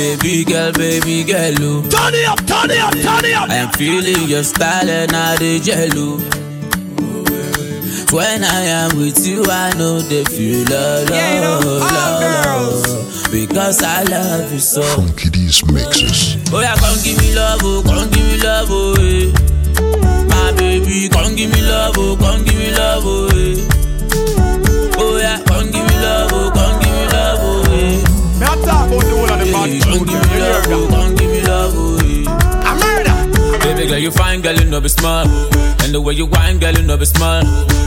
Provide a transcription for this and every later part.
baby girl, baby girl, oh. Turn it up, turn it up, turn it up. I am feeling your style and I the jello. When I am with you, I know they feel love, love, love, love, because I love you so. Frankie D's mixes. Oh yeah, come give me love, oh, come give me love, oh, eh. My baby, come give me love, oh, come give me love, oh, eh. You fine, girl, you know be smart. And the way you wine, girl, you know be smart.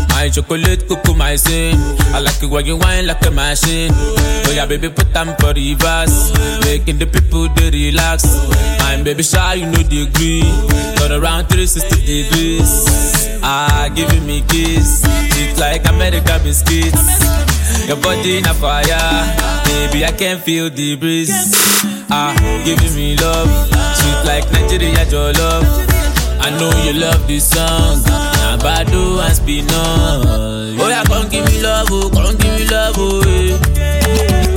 My chocolate, cuckoo, my sin. I like it when you wine like a machine. Oh yeah, baby, put them for the reverse. Making the people they relax. I'm baby shy, you know the degree. Turn around 360 degrees. Ah, giving me kiss. It's like American biscuits. Your body in a fire. Baby, I can feel the breeze. Ah, giving me love. Sweet like Nigeria, your love. I know you love this song. Now Bado and Spino. Oh yeah, come give me love, oh, come give me love, oh, eh.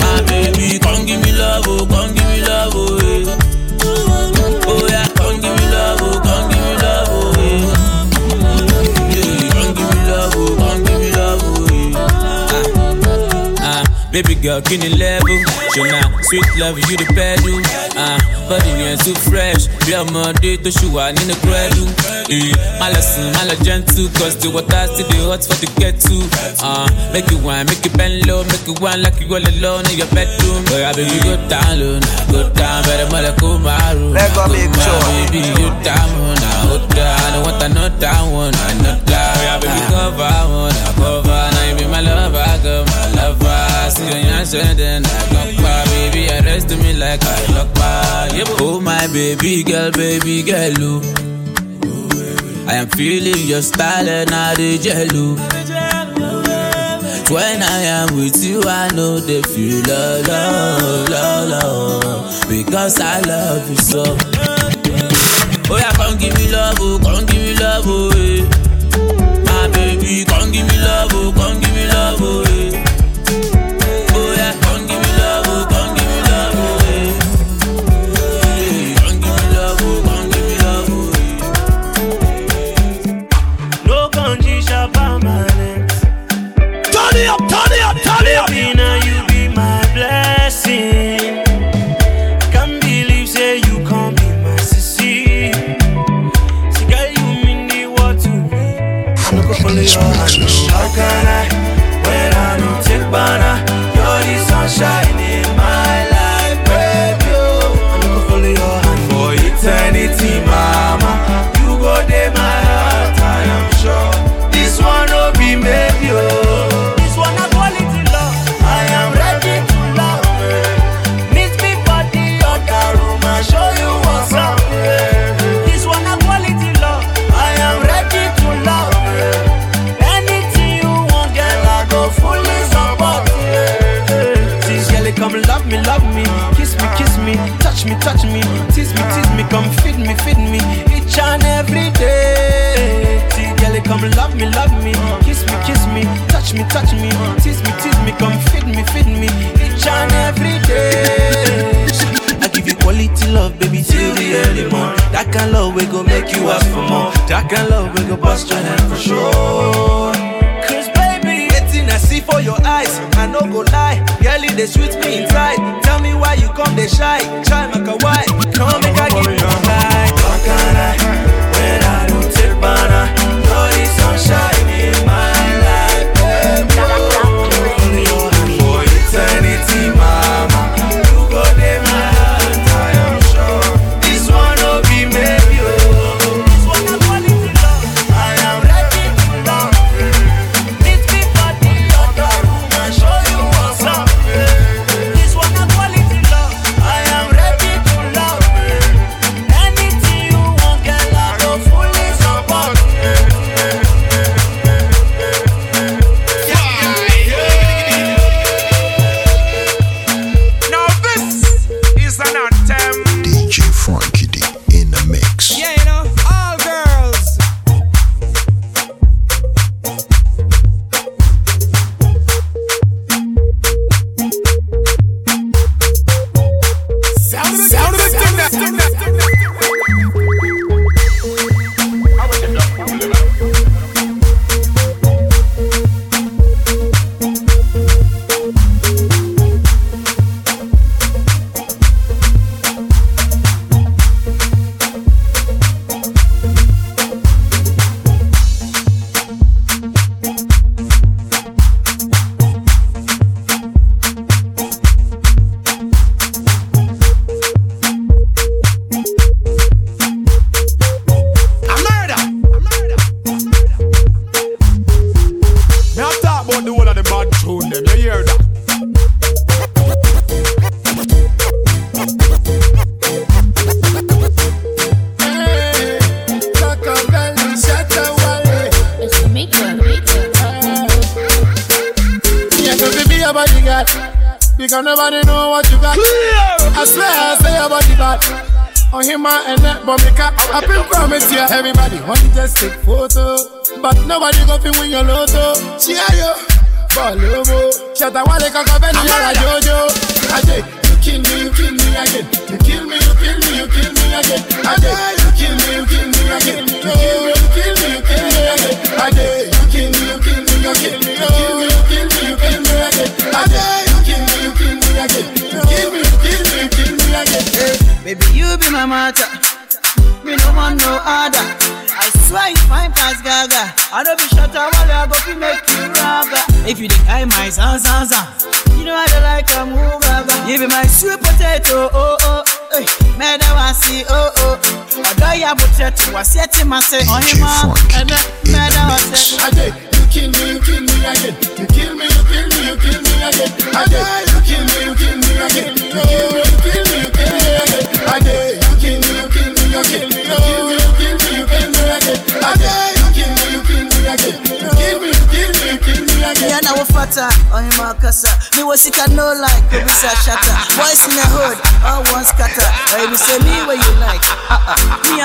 My baby, come give me love, oh, baby girl, can you level? Show now, sweet love, you the pedal. Ah, body yẹn too fresh. Bí ọmọdé tó ṣì wà nínú kúrẹ́dù. Eh, Má lọ sùn, má lọ gentle, cause the water still dey hot for the kettle. Ah, make it wine, make it bend low, make it wine like you all alone in your bedroom. Oya baby go down low, go down, bẹ̀rẹ̀ mọ́lẹ̀ kó máa rò. Let go make sure. Baby you down, ó dá, I don't want another one, another. Oya baby cover one, baby arrest me like I. Oh my baby girl, baby girl, oh. I am feeling your style and I the jello. Oh. When I am with you, I know they feel love, love, love, love, because I love you so. Oh yeah, come give me love, oh, come give me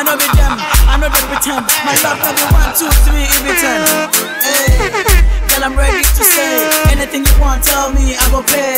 I know be them, I know they pretend. My love can be one, two, three, every ten. Hey, girl I'm ready to say anything you want, tell me I go pay.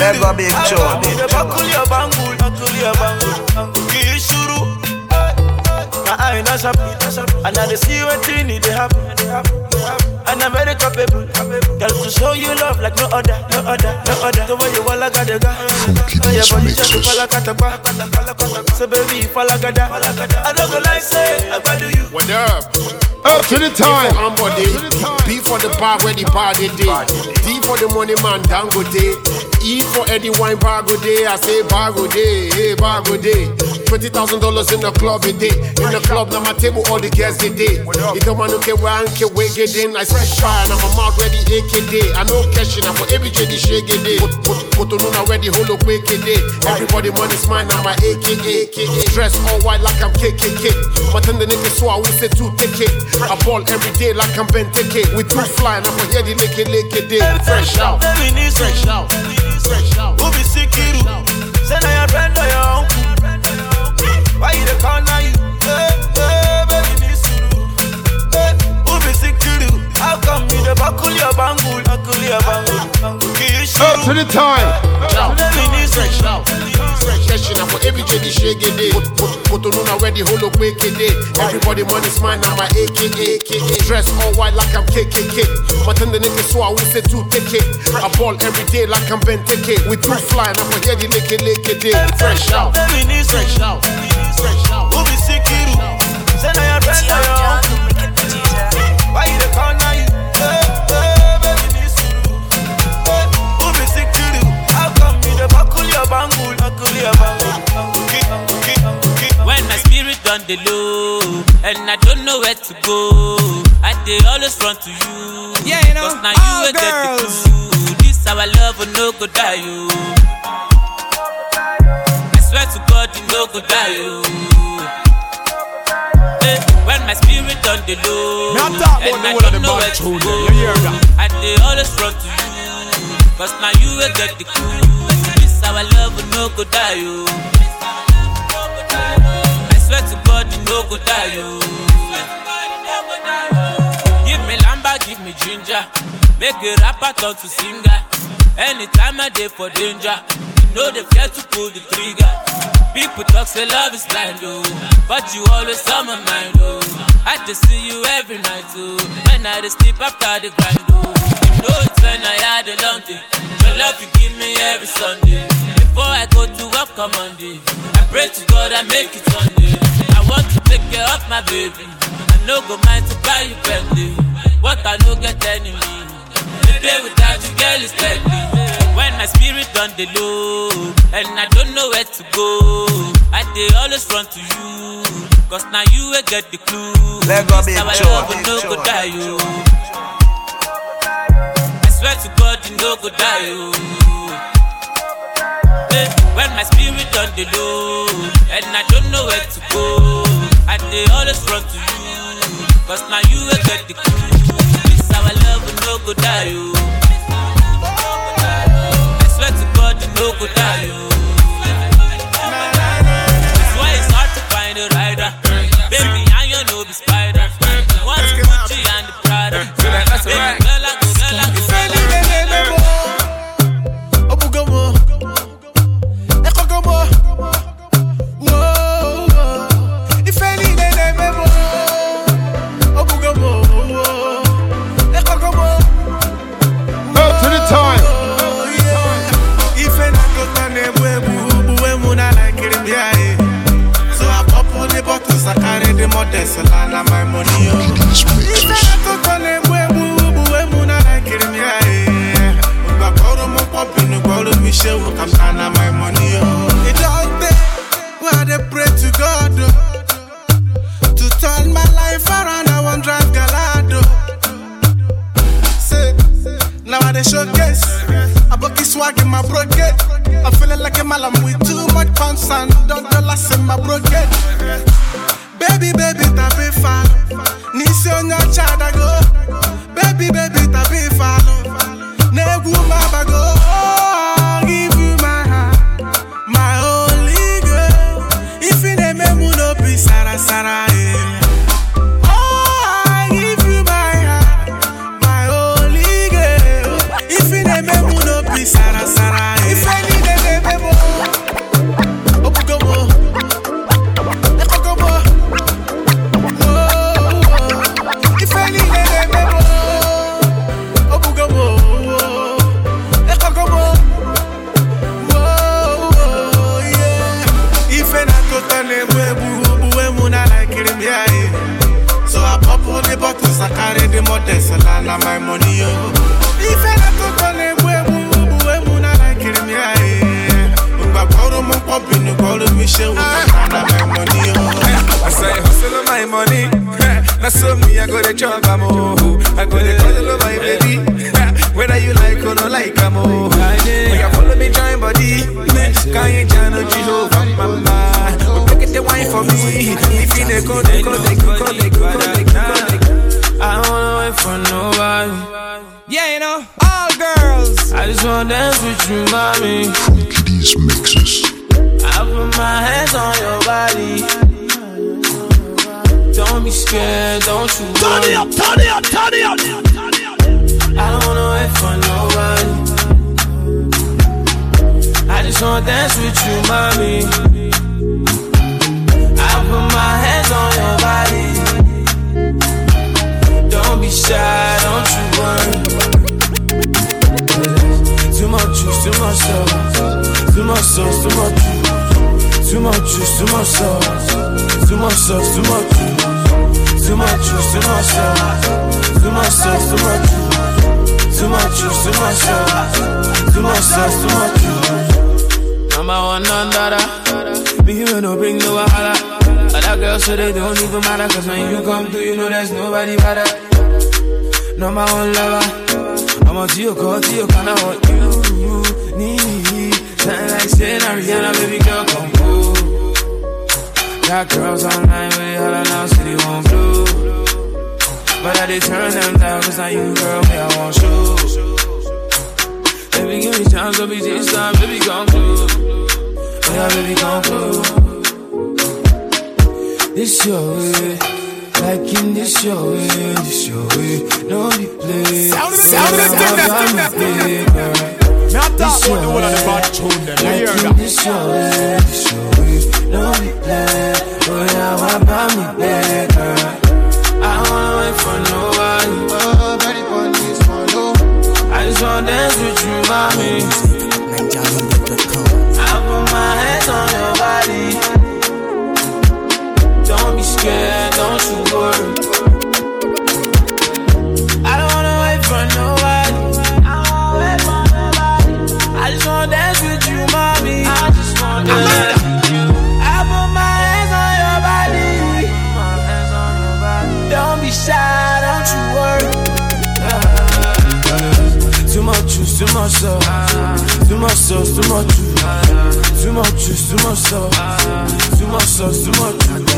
Mega Big John. Dey buckle your bangle, buckle your bangle. Kì. My eye no sharp, and I dey see wetin e dey happen. And I'm very capable, girl, to show you love like no other, no other, no other. The way you walla gada ga, Funky your body just mixes. falla katapa. So baby, falla gada. I don't go like say I do you. What up? Oh, up to the time. I'm body. B for the bar where the party day. D for the money man dango day. E for Eddie wine bar go day. I say bar go day, eh, hey bar go day. Twenty thousand dollars in the club a day. In the club now my table all the guests they day. You don't want to get one ke wig it in. I fresh fire now my mouth ready AK day. I know cash now for every J the shake day. Put on now ready holo quick day. Everybody money's mine now my AKA. Dress all white like I'm KKK. But then the nigga so I will say two take it. I ball every day like I'm Ben Teke. We two flying up here the lake lake day. Fresh out, fresh out, fresh out. Ubi Sikiru, say na your friend or your uncle. Why you dey call now you? Out, fresh cash now for every J the shake day. Put put put on now ready holo quick day. Everybody money's mine now my AKA. Dress all white like I'm KKK. But then the nigga so I will say two take it. I ball every day like I'm Ben Teke. We two flying up here the lake lake day. Fresh out, Baby, ní sùúrù. fresh out, fresh out. Ubi Sikiru, say na your friend spirit the low and I don't know where to go, I dey always run to you. Yeah, you know, Cause now you all will get the clue. This our love will no go die you. I swear to God, you no go die you. Eh, When my spirit done the low Me talk about and I don't know where to go, you hear that? I dey always run to you. Cause now you will get the clue. This our love will no go die you. You no go die, yo. Give me lamba, give me ginger. Make a rapper turn to singer. Anytime I for danger, you know they fear to pull the trigger. People talk say love is blind, oh, but you always on my mind, oh. I just see you every night, oh. When I dey sleep after the grind, oh. You know it's when I had a long day. Your love you give me every Sunday. Before I go to work on Monday, I pray to God I make it Sunday. I want to pick you up, my baby. I no go mind to buy you Bentley. What I no get enemy. The day without you, girl, is deadly. When my spirit on the low, and I don't know where to go, I dey always run to you. Cause now you will get the clue. Let go be now I love will no go die, you. I swear to God, you no go die, you. Eh, When my spirit on the low, and I don't know where to go, I dey always run to you, cause now you will get the clue. This our love will no go die, you. I swear to God, you no go die, you. That's why it's hard to find a rider. Baby, I know be spider. One Gucci and the Prada. Baby, and na my money yo juice. Too much juice, too much much sauce, too much. Number one under Me you no bring no wahala. Other girls so they don't even matter. Cause when you come through, you know there's nobody better. Number one lover. I'm a Tio call, Tio kinda what you need. Something like saying Ariana, baby girl, come cool. Got girls online with holla now, city won't blue. But I did turn them down, cause now you girl, me, I want you. Baby, give me time, so be this time, baby, come through. Oh yeah, baby, come through. This your way, like in this your way, this your way. No be play. Sound of the- sound of the yeah, thing, that I'm thing, that thing. big girl. Me I talk about the one of the bad tune them. You hear that? this your way, this your way. No be play. Oh yeah, why buy me big girl? I don't wanna wait for nobody. Oh, fun, this one, oh. I just wanna dance with you, mommy. Too much sauce, too much sauce, too much juice, too much juice, too much sauce, too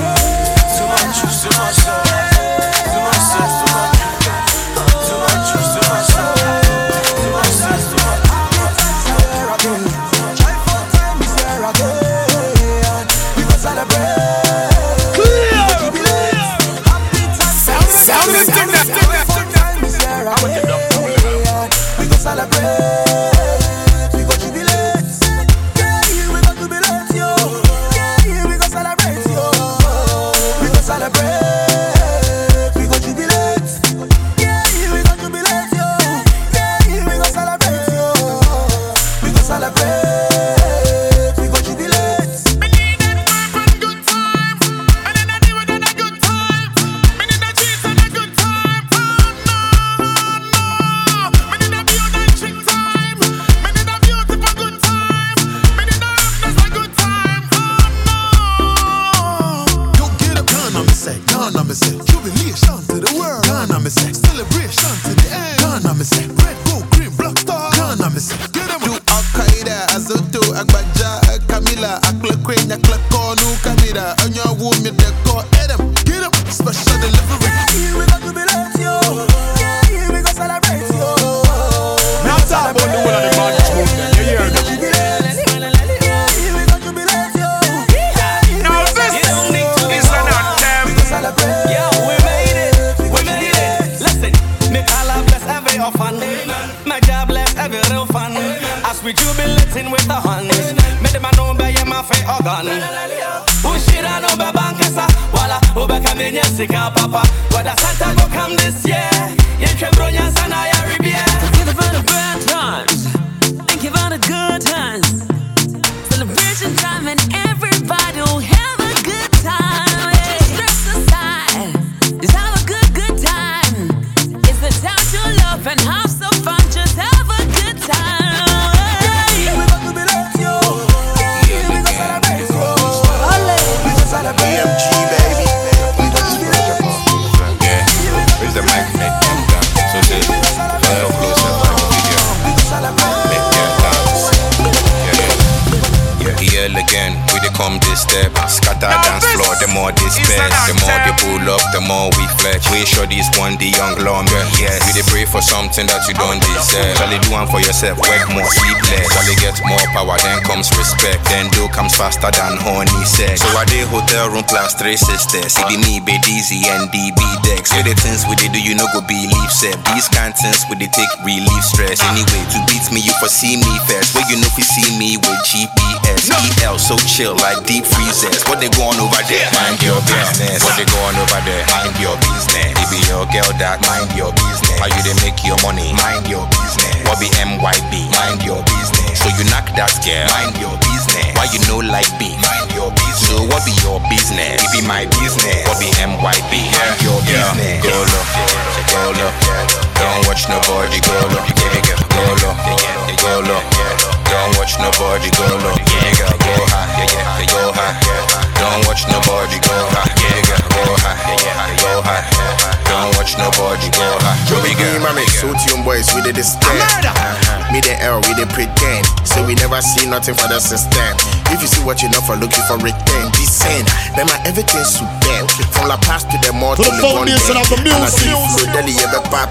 three sisters. Me, Bedizi, and DB Dex. Say the things we dey do, you know go believe, sef. These things we dey take relief stress. Anyway, to beat me, you for see me first. Where you know fi see me with GPS. EL so chill like deep freezers. What they going over there? Mind your business. What they going over there? Mind your business. It be your girl that mind your business. How you they make your money? Mind your business. What be MYB? Mind your business. So you knock that girl? Mind your business. Why you know like B? Mind. So what be your business? It be my business. What be MYB? Mind your business. Go low, go low. Don't watch nobody go low. Go low, go low. Don't watch nobody go low. Nigga, go high, go high. Don't watch nobody go high. Nigga, go high, go high. Don't watch nobody go high. Joey me, mommy, so young boys, we did this thing. Me the L, we did pretend. So we never see nothing for the system. If you see what you know for looking for return, be sane. Then my everything super. From La Paz to the mall To the foundation of the music.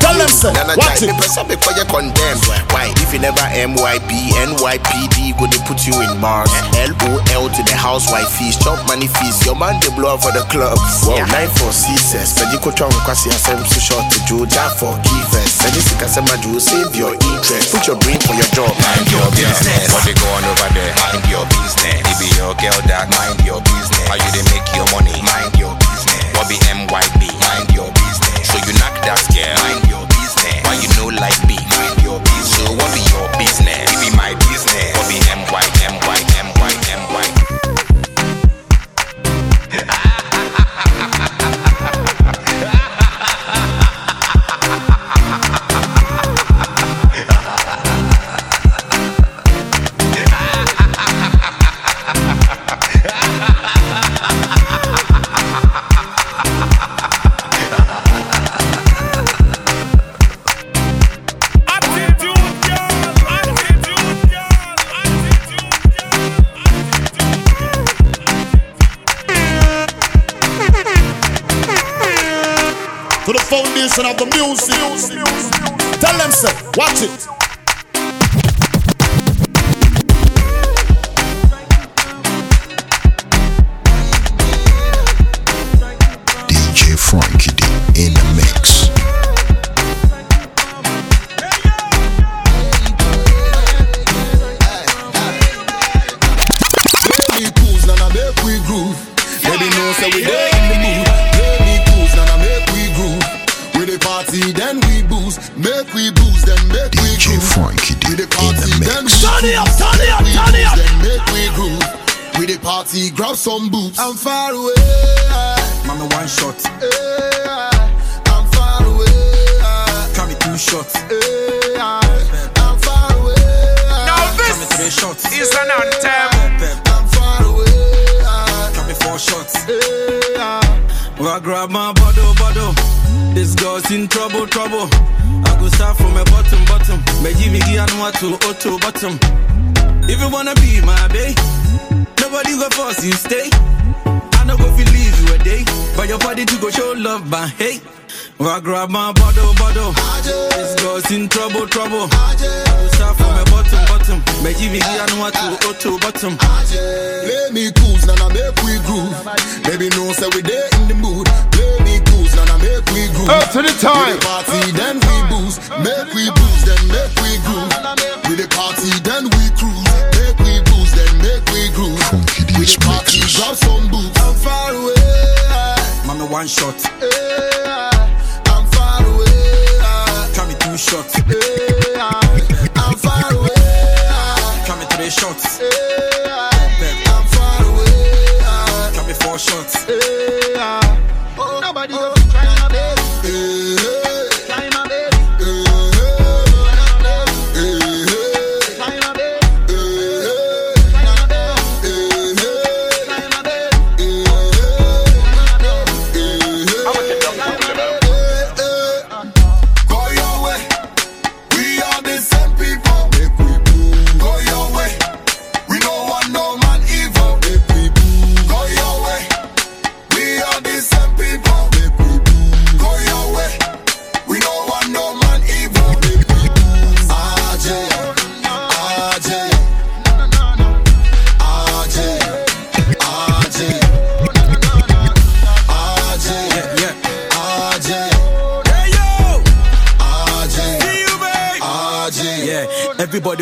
Tell them, sir, watch it. Before you condemn. Why? If you never MYB, NYPD, go they put you in Mars. LOL to the housewife fees, chop money fees. Your man they blow up for the club. Wow, nine for seasons. But you could try to see yourself so short to do that for givers. And this is a do save your interest. Put your brain for your job. Mind your business. What they going over there? Mind your business. It be your girl that mind your business. How you they make your money? Mind your business. What be MYB? Mind your business. So you knock that girl? Mind your business. Why you know like B? Mind your business. So what be your business? Business. Of the music. Tell them, say, watch it. Turn it up, turn it up, we turn it up. Then make we groove. We the party, grab some boobs. I'm far away. Mama one shot, eh, I'm far away. try me two shots, eh, I'm far away. Now try me three shots, this is an anthem. I'm far away. try me four shots. Eh, well, I grab my in trouble, trouble. I go start from a bottom, bottom. Me give me gear no to auto bottom. If you wanna be my babe, nobody go force you stay. I no go feel leave you a day, but your body to go show love, but hey. I grab my bottle, bottle. This girl's in trouble, trouble. I go start from a bottom, bottom. Me give me gear no to auto bottom. Play me cruise, nana make we groove. Baby know say we there in the mood. Play Up to the time. We the party, then we booze. Make we booze, then make we groove. We the party, then we cruise. Make we booze, then make we groove. Funky We the party, mixes. grab some boobs. I'm far away. Mama one shot, I'm far away. try me two shots, I'm far away. try me three shots, I'm far away. try me four shots.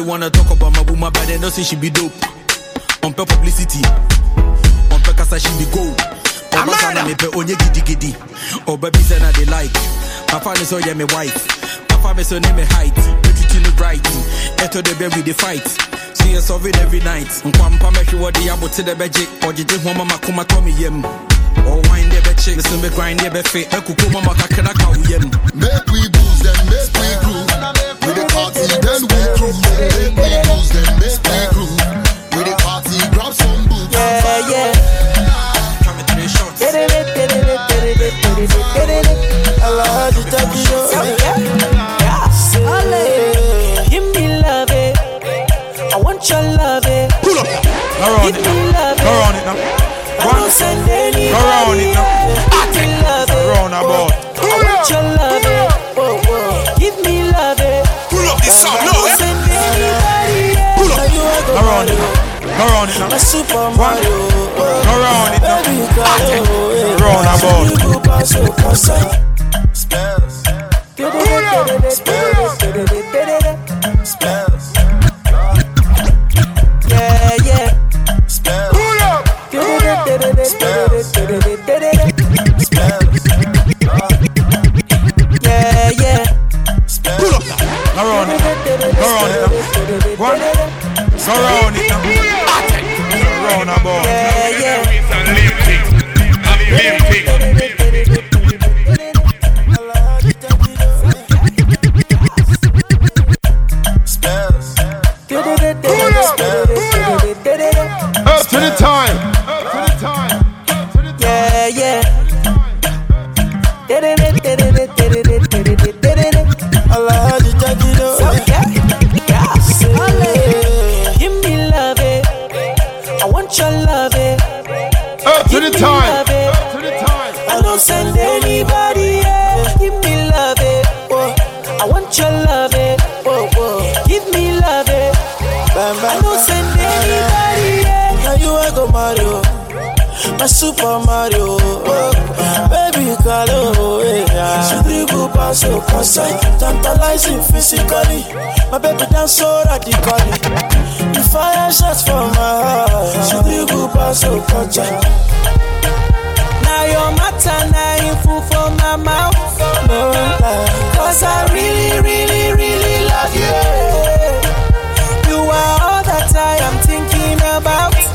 Wanna talk about my woman, but they know say she be dope. On pay publicity, on pay kasa she be gold. Oh, Oba sana me pe onye gidi gidi. Oh baby say na they like. My father so yeah me wife. My father so name me height. Me treating it right. Eto de be we the fight. See us solve it every night. Nkwampa me hwe wode abo te de beje. Ojije ho mama kuma to me yem. Oh wine de be chick, listen be grind de be fit. Ekuku mama kakra ka wo yem. Make we booze, then make round it now. Go round it now. I One. don't. Go round it now. eh. Round about. I want your love. Give me love. Pull up this song, no. don't send anybody. Pull up. Now you are Go round it now. Go round it now. a Super One. Mario. Go round it now. Baby, you got it. Round about. Super Mario, oh. Baby, Carlo, eh, yeah. She dribble pass your concern, tantalizing physically. My baby dance so radically. You fire shots from my heart. She dribble pass your concern. Now your matter now you full for my mouth. Cause I really, really, really love you. You are all that I am thinking about.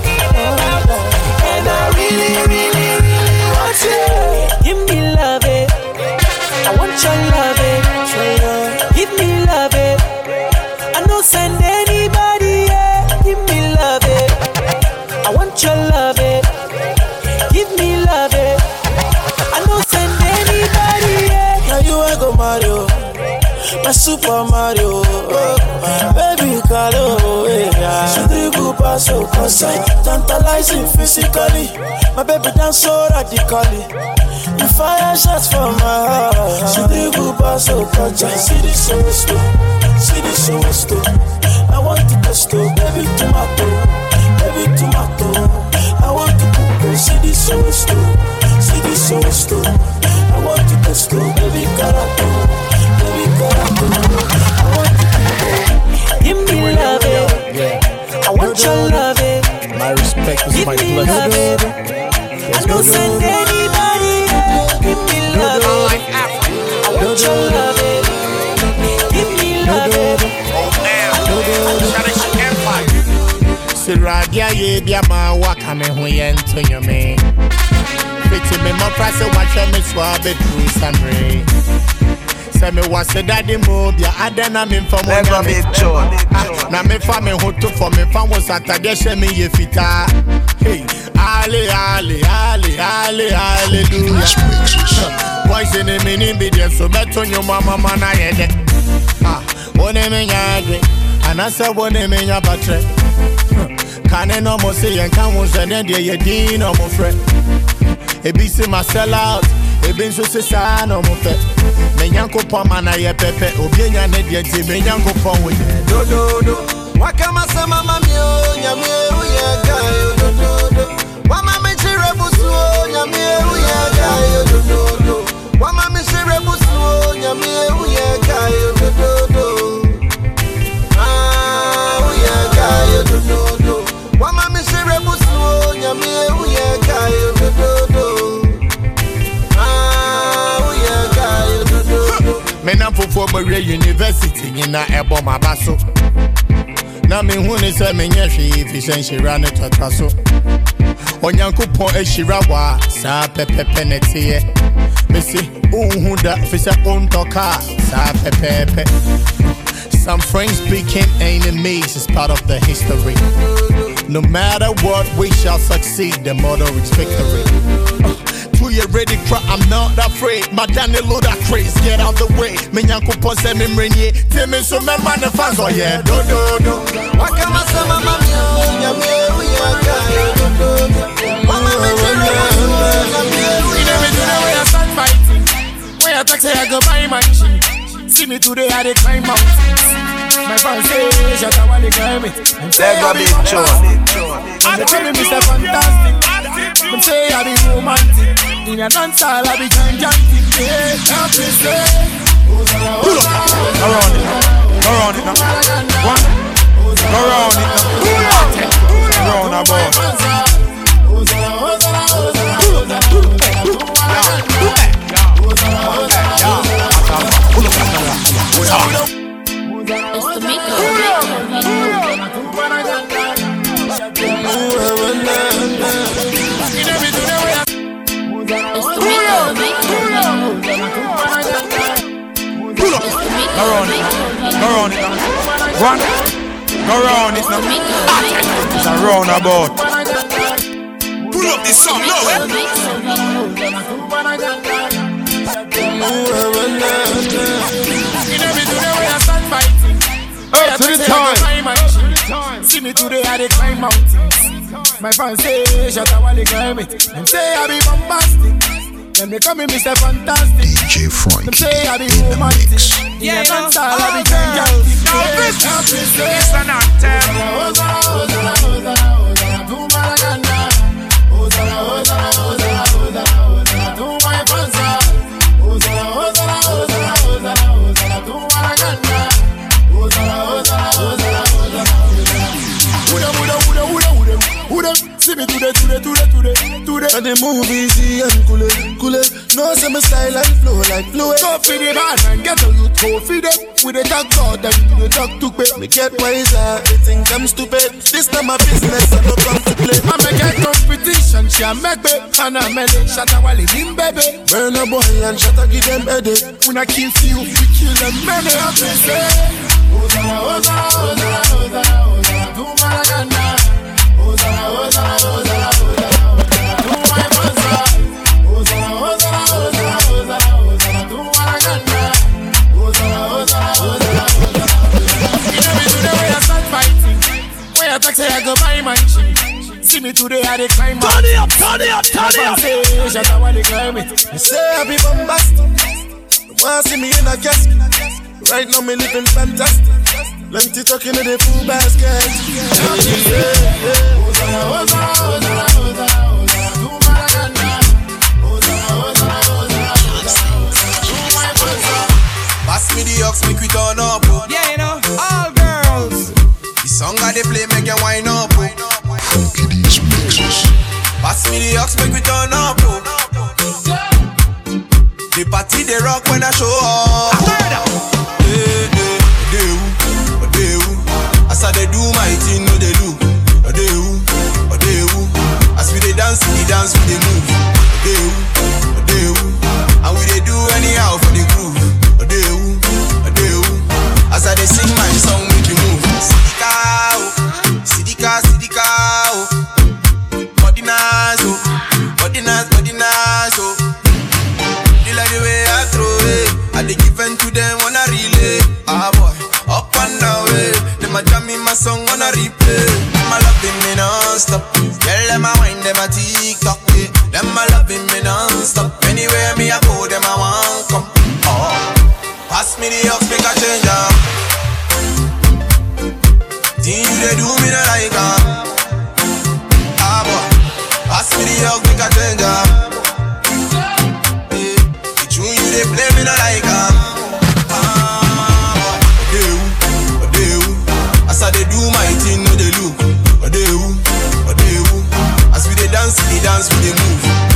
Super Mario, eh. oh. Eh, baby Carlo, yeah. She dribble pass so concern, tantalizing physically. My baby dance so radically. You fire shots from my heart. She dribble pass so. See this so slow, see this so slow. I want to test you, baby tomato, baby tomato. I want to cook, oh, see this so slow, see this so slow. Want to you, baby carato, baby want to give me love, it. My respect is my blessing. Yeah. Want your love, it. Give me love, it. Siradia ye bia ma waka me ho ye nto nyome. Fiti me mo pra se wahwe me so abetru samre. Sɛ me wase dade mo bia ada na me mfa mo Never me. Ah, Na me fa me ho to fo me fa wo satade hyɛ me ye fitaa. Hey, ale ale ale ale hallelujah. Boys in the mini there so beto nyoma mama na ye de. Ah, one me adwe. Anasa one me nya batre. Kane no mo se yɛn ka ho sɛ ne deɛ yɛ din na ɔmo frɛ ebi se ma sell out ebi nso se saa na ɔmo pɛ me nyankopɔn ma na yɛ pɛpɛ obi anya ne deɛ nti me nyankopɔn wo yɛ dododo wakamasema mamio nyamie uyagayo dododo wamamichire busuo nyamie uyagayo dododo wamamichire busuo nyamie uyagayo dododo Ah, uyagayo dododo wamamichire busuo nyamie uyagayo dododo dododo me nam fofoɔ bɛwerɛ university nyina ɛbɔ maba so na mehu ne sɛ menyɛ hwee fi sɛ nhyira ne tɔtwa so onyankopɔn ahyira wɔ a saa pɛpɛpɛ ne teɛ mese wonhu da fi sɛ wontɔ kaa saa pɛpɛɛpɛ some friends became enemies is part of the history. No matter what we shall succeed. The motto is victory Two year ready cry, I'm not afraid. My Danny load that craze, get out the way. Me nyanko po se me mrenye. Tell me so me man the fans, oh yeah, do do do. wakamasema mamio nyamie uyagayo dododo wamamichire busuo nyamie You know me oh, oh, oh, do the way I start fighting. When I talk say I go buy my shit. See me today I dey climb mountains. My fans say shut up while they climb it. Them say I Never be be John. fantastic. They call me Mr. Fantastic. Them say I be romantic. In a dance hall I be gigantic. Yeah, help me say. Pull up now. Go round it now. Go round it now. One. Go round it now. About. Pull up. Go round it now. Go round it now. One. Go round it now. It's a roundabout. Pull up this song now. Up to the time. See me today, I dey climb mountains. My fans say, shut up while they climb it. Them say I be bombastic. Them they call me Mr. Fantastic. DJ Frankie Them say I be in the romantic. mix. Yeah, you know, dance all I be all gigantic. girls. Now Yeah, this help me say. is an anthem. Hosanna, Hosanna, Hosanna, Hosanna them? Me today, today, today, today, today. And the movies easy and cool it, cool it. No say style and flow like fluid. Go for the bad man, get a youth, go for them. With the talk God, them to the talk to pay. Me get wiser, they think I'm stupid. This not my business, I don't come to play. I make a competition, she a make me. And I'm it, shut a wally, him baby. Burn a boy and shut a give them headache. When I kill few, we kill them many. I say, Hosanna, Hosanna, Hosanna, Hosanna, Hosanna, to Malaganda. Hosanna, Hosanna, say I go buy my shit. See me today I dey climb Turn it up, turn it up, turn it up. Say, shut up climb it. You say I be bombastic. Wanna see me in a casket? Right now me living fantastic. Plenty talking in the full basket. Hosanna, Hosanna, Hosanna, Hosanna, Hosanna, to Malaganda. Hosanna, Hosanna, Hosanna, Hosanna, to my Fansa. Pass me the ox, make we turn up. Pass me the ox, make we turn up. Oh. The party they rock when I show up. Hey, hey, they who, they who. As I they do my thing, no they do. They who, they who. As we they dance, we dance, we they move. They who, they who. And we they do anyhow for the groove. They who, they who. As I they sing my song, them wanna relay. Ah boy, up and down way. Them a jam in my song on a replay. Them a loving me non-stop. Girl, them a wine, them a TikTok. Yeah. Them a loving me non-stop. Anywhere me I go, them a want come. Oh, pass me the ox, make a change up. Thing you they do me not like am. Ah boy, pass me the ox, make a change As we they dance, dance, we they move.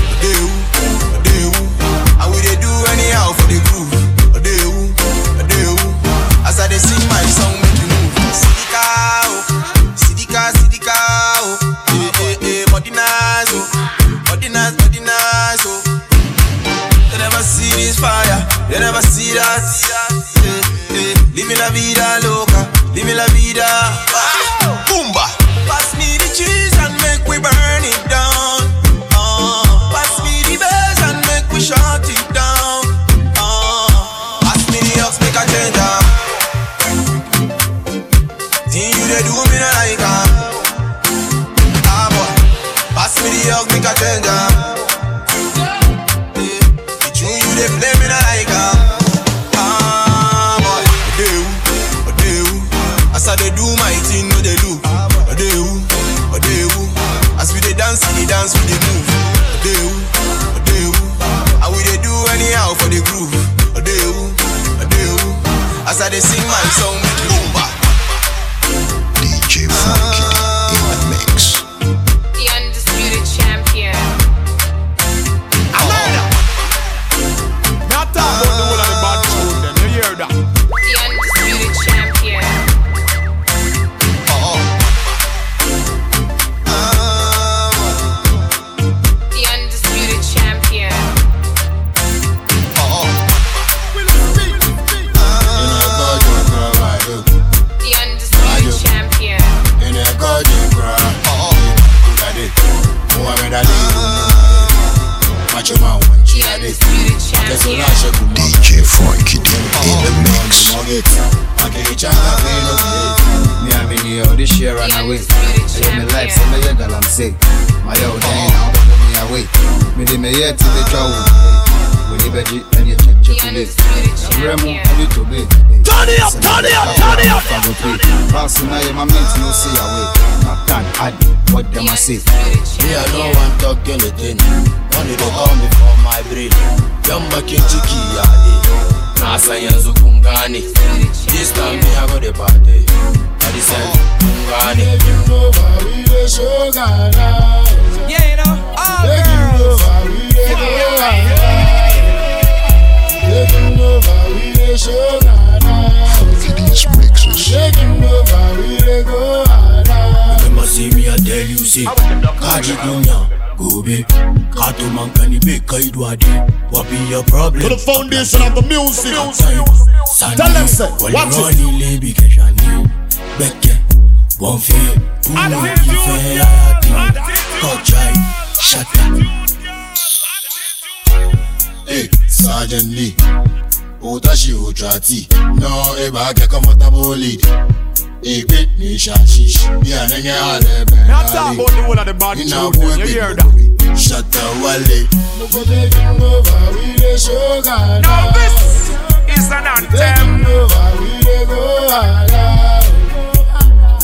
See me I tell you say. Kaji kunya. Gobe. Kato mankani be kaidwadi. What be your problem? To the foundation of the music. Tell them, say, watch it. Wali lebi keshani. Beke. Bonfe. Uwe ife yati. Kojai. Shata. Hey, Sergeant Lee. Utashi utrati. No, eba get comfortable lead. Igbe ni shashish. Yeah, nenge ale ben. Now talk about the one of the bad children. You hear that? Shut the wale. Taking over, we dey show Ghana. No, this is an anthem. Taking over, we dey go higher.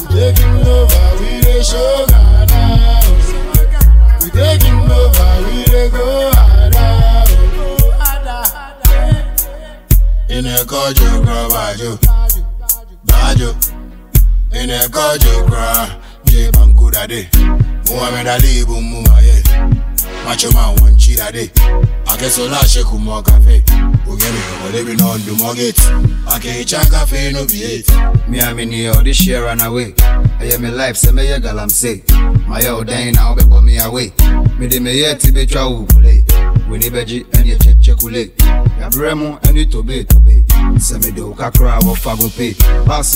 Taking over, we dey show Ghana. We taking over, we dey go higher. Ine kojo kra bajo. Bajo. Ine kojo kra. Je bankuda de. Muhammad Ali bu muaye. Macho man one cheetah de. Akesola sheku mo cafe. Ugemi ko de bi no do mo gate. Ake cha cafe no be it. Me a me ni all this share run away ɛyɛ me life sɛ mɛyɛ galamsey mayɛ wo dan na wobɛbɔ me away mede meyɛ te bɛtwa wo kule w'ani bɛgye ɛne kyɛkyɛkule yɛabrɛ mu ɛne tobe tobe sɛ mede wo kakra a wɔfa go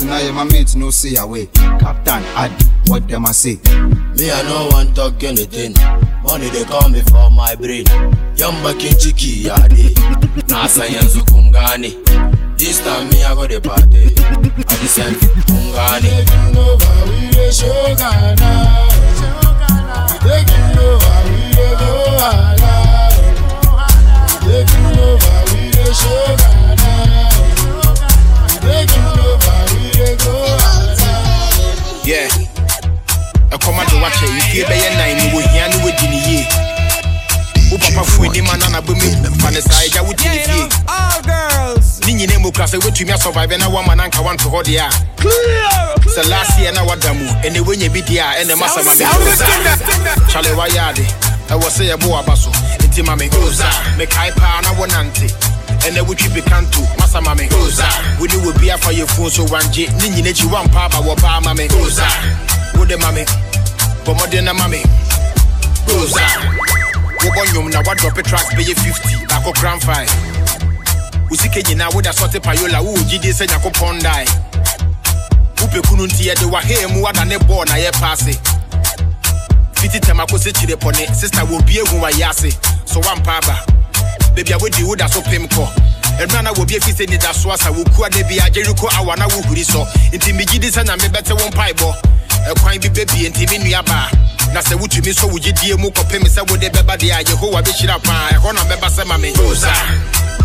na yɛ ma mate no say away captain adi what them I say Me, I no want talk anything. Money they call me for my brain. Yamba kinchiki ya de. Nasa yanzu kungani. This time me I go the party. I decide kungani. Taking over, we dey show Ghana. Taking over, we dey go higher. Taking over, we dey show. Taking over, we dey go. Yeah. ɛkɔma de wakyɛ mfie bɛyɛ nan ne wɔhia ne wɔdi ne yie wo papa fo anim ana na bɛmi fa ne saa agya wodi ne fie All girls. ne nyina mu kora sɛ woatumi asɔvive na woama na anka wanto hɔ deɛ a sɛ last year na wada mu ɛnɛ woanya bi deɛ a ɛnɛ masa ma me kyale wayɛ ade ɛwɔ sɛ yɛbo waba so nti ma me osa mekae paa na wonante ɛnɛ wotwi pikanto masa ma me osa wone wɔ bi afa yɛfuo so wangye ne nyina akyi woampa aba wɔ baa ma me osa wode ma me bɔ mmɔden na ma me osa wobɔ nnwom na woadrɔpe tracks bɛyɛ 50 baako kran 5 wo sika nyinaa wode asɔte payola wowɔ gyidie sɛ nyankopɔn dae wopɛ kunu nti yɛde wahee mu wada ne bɔɔ na yɛ paase fiti tɛm akɔsɛ kyire pɔne sista wɔbie hu wayɛ ase so woampa aba. Baabi a wodi woda so pem kɔ ɛmmerɛ na wɔbi afi sɛ nida so asa. Wɔkua da bi agyereko awa na wohuri sɔ nti megye di sɛ nyame bɛte wo mpaebɔ ɛkwan bi bɛbie nti me nua baa na sɛ wotumi sɔ wo gyidie mu kɔpem sɛ wode bɛba deɛ a. Yehowa bɛhyira paa ɛhɔ na bɛba sɛ ma me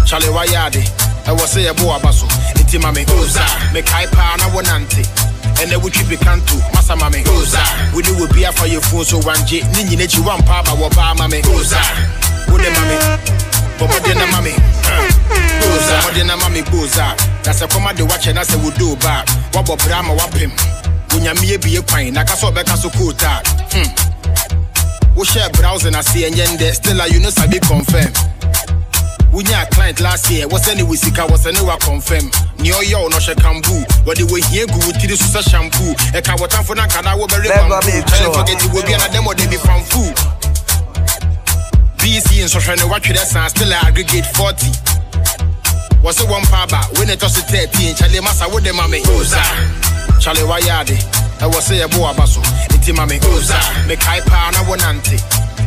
kyale wayɛ ade ɛwɔ sɛ yɛbo waba so nti ma me osa mekae paa na wonante ɛnɛ wotwi pikanto masa ma me osa wone wɔ bi afa yɛfuo so wangye ne nyina akyi woampa aba wɔ baa ma me osa wode ma me bɔmmɔden na ma me boza mɔden na ma me boza na sɛ kɔma de wakyɛ na sɛ wodoo ba a woabɔ bra ma woapem onyame abie kwan na ka sɛ ɔbɛka so koota hmm. wohyɛ browse na se ɛnyɛ ndɛ still I you no sabi confirm wonya client last year wɔsɛ ne wɔ sika wɔsɛ ne wa confirm. Ne ɔyɛ wo no ɔhyɛ kambu wɔde wɔhia gu wo tiri so sɛ shampoo. Ɛka wɔtamfo no ankada wobɛre bambu kyɛle fɔgɛti wɔ bia na dɛm ɔde bi famfu bc nsɔhwɛ ne watwerɛ saa still a aggregate 40 wɔse wɔn pa aba wei ne ɛtɔ so 13 kyale masa wode ma me osa kyale wayɛ ade ɛwɔ sɛ yɛbo waba so nti ma me osa mekae paa na wonante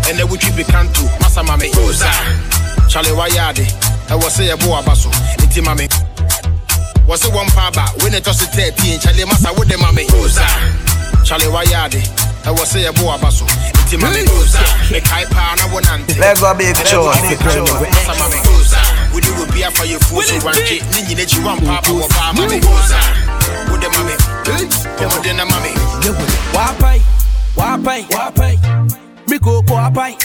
ɛnɛ wotwi pikanto masa ma me osa kyale wayɛ ade ɛwɔ sɛ yɛbo waba so nti ma me wɔse wɔn pa aba wei ne ɛtɔ so 13 kyale masa wode ma me osa kyale wayɛ ade ɛwɔ sɛ yɛbo waba so Enti mami. Uza, me kai pa na wonante. Let's go big show. Masa mami. Uza, wudi wo bia for your food so wanke. Ni nyine chi wan papa wo ba mami. Uza. Wode mami, wode na mami. Wapai, wapai, wapai. Mi koko wapai.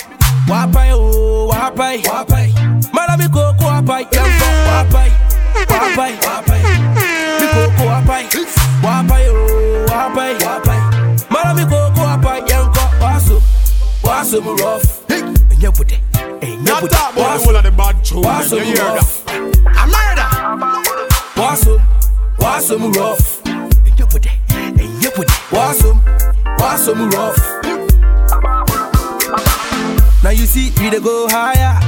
Wapai oh, wapai, wapai. Mara mi koko wapai, yanko wapai. Wapai, wapai. Mi koko wapai. Wapai oh, wapai, wapai. Mara mi koko wapai, yanko waso. Waso mu rough. Enye bude. Enye Not that boy, the of the bad tune, Waso mu rough. A murder. Waso. Waso mu rough. Enye bude. Enye bude. Waso. Waso mu rough. Now you see we dey go higher.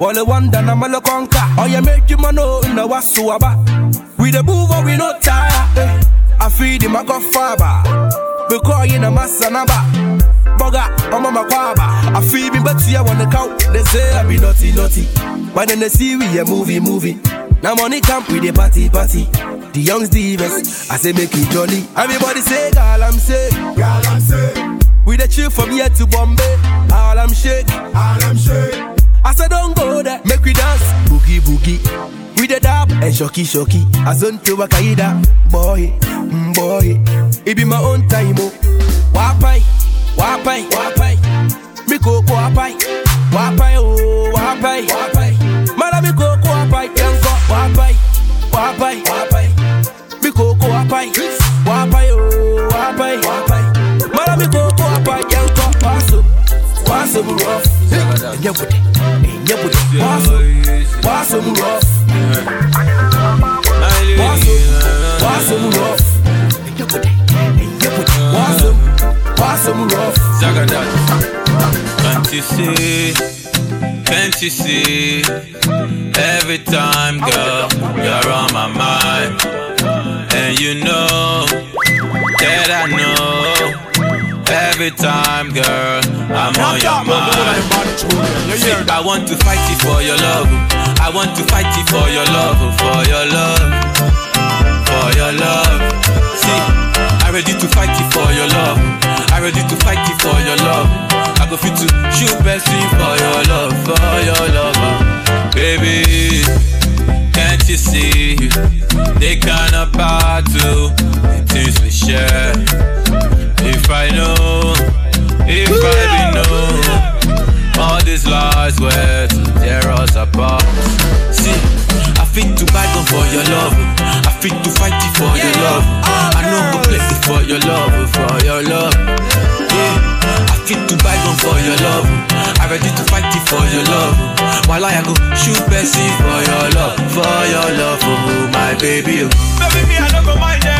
All the one that I'm a conquer. Oh yeah, make you man know in the wasuaba. We dey move or we no tire. Eh. I feed him a go faba. We call you a masanaba. Boga, I'm on my quaba. I feel me, but see I wanna count. They say I be naughty, naughty. But then they see we a movie, movie. Now money camp with the party, party. The youngs divas, I say make it jolly. Everybody say, girl, I'm sick. Girl, I'm sick. We the chill from here to Bombay. All I'm shake, all I'm shake. I said don't go there, make we dance, boogie boogie. We the dab and shocky shocky. As on to Wakaida, boy, mm, boy. It be my own time, oh. Wapai, wapai, wapai. Go wapai, wapai, oh, wapai, wapai. Mara go wapai, yanko wapai, wapai, wapai. Go wapai, wapai, waso mu rough. Bude, enye bude, waso, waso mu rough. Rough. Bude, enye bude, waso, waso mu rough. You see? Every time, girl, you're on my mind. And you know that I know. Every time, girl, I'm on your mind. See, I want to fight it for your love. I want to fight it for your love, for your love, for your love. See, I'm ready to fight it for your love. I'm ready to fight it for your love. I go fit to shoot person for your love, for your love, baby. You see they kind of battle the things we share? If I know, if I be know, all these lies were to tear us apart. See, I fit to gun for your love. I fit to fight it for your love. Oh, I know go play it for your love, for your love. Fit to buy gun for your love. I ready to fight it for your love. While I go shoot Bessie for your love, for your love, oh my baby. oh. Baby, me, I don't go mind them.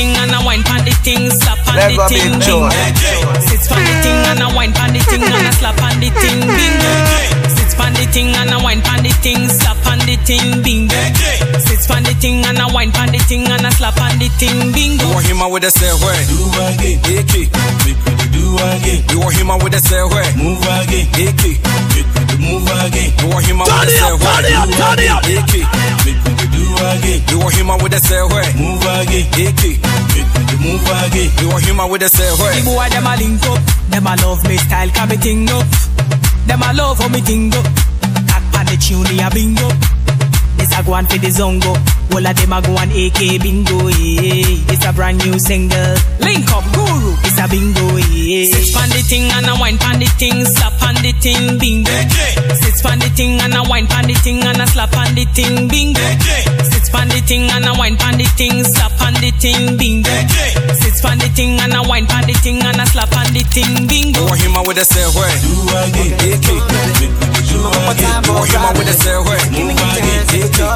Thing and a wine pan the thing, slap pan Let the go, thing, big Joe. bingo. Sits pan the thing and a wine pan the thing and a slap pan the thing, bingo. Sits pan the thing and a wine pan the thing, slap pan the thing, bingo. Sits pan the thing and a wine pan the thing and a slap pan the thing, bingo. You want him out with a say where? Do again, AK. Make we do again. You want him out with a say where? Move again, AK. Make we move again. You want him out with a say where? Turn it up, turn it up. AK. Make we do again. You him out with a say where? Move again, AK. Move again. You him out with a say where? The boy them a link up, them a love me style, can me ting up. Them a love how me ting up. Cock pan the tune, a bingo. This a go on for the zongo. All of them a go on AK bingo. Yeah. It's a brand new single. Link up guru. It's a bingo. Yeah. Sits pan the thing and a wine pan the thing, slap pan the thing bingo. Sits pan the thing and a wine pan the thing and a slap pan the thing bingo. Sits pan the thing and a wine pan the thing, slap pan the thing bingo. Sits pan the thing and a wine pan the thing and a slap pan the thing bingo. You want him out with a say where? Do again, AK. Make we do again. You want him out with a say where? Move again, AK.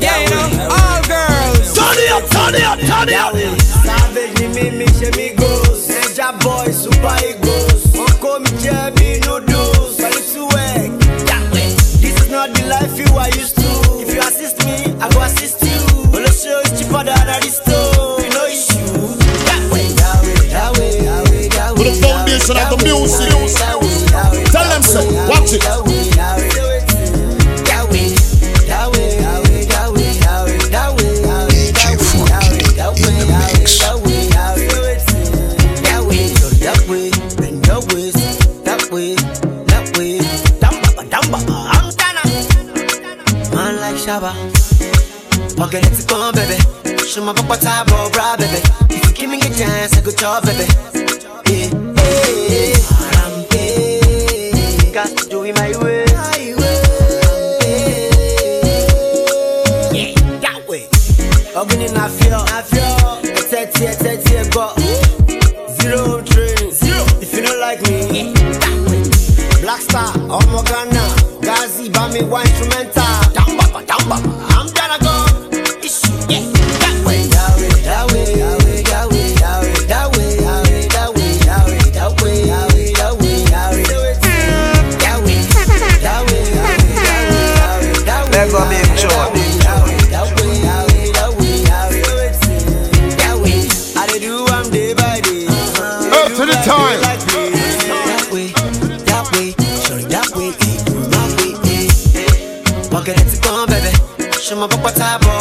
You want all girls. Turn it up, turn it up, turn it up. Swag This is not the life you are used to If you assist me, I go assist you Olosho is cheaper than Aristo music. Tell them, say, watch it. Shaba, it to baby. Show my papa time, bro, baby. If you give me a chance, I could talk, baby. Yeah way. Rampage. Got to do it my way. Got zero. Zero. If you don't like me, that way. Black Star, Omo Ghana, Gazi, Bami, one instrumental. She my papa tabo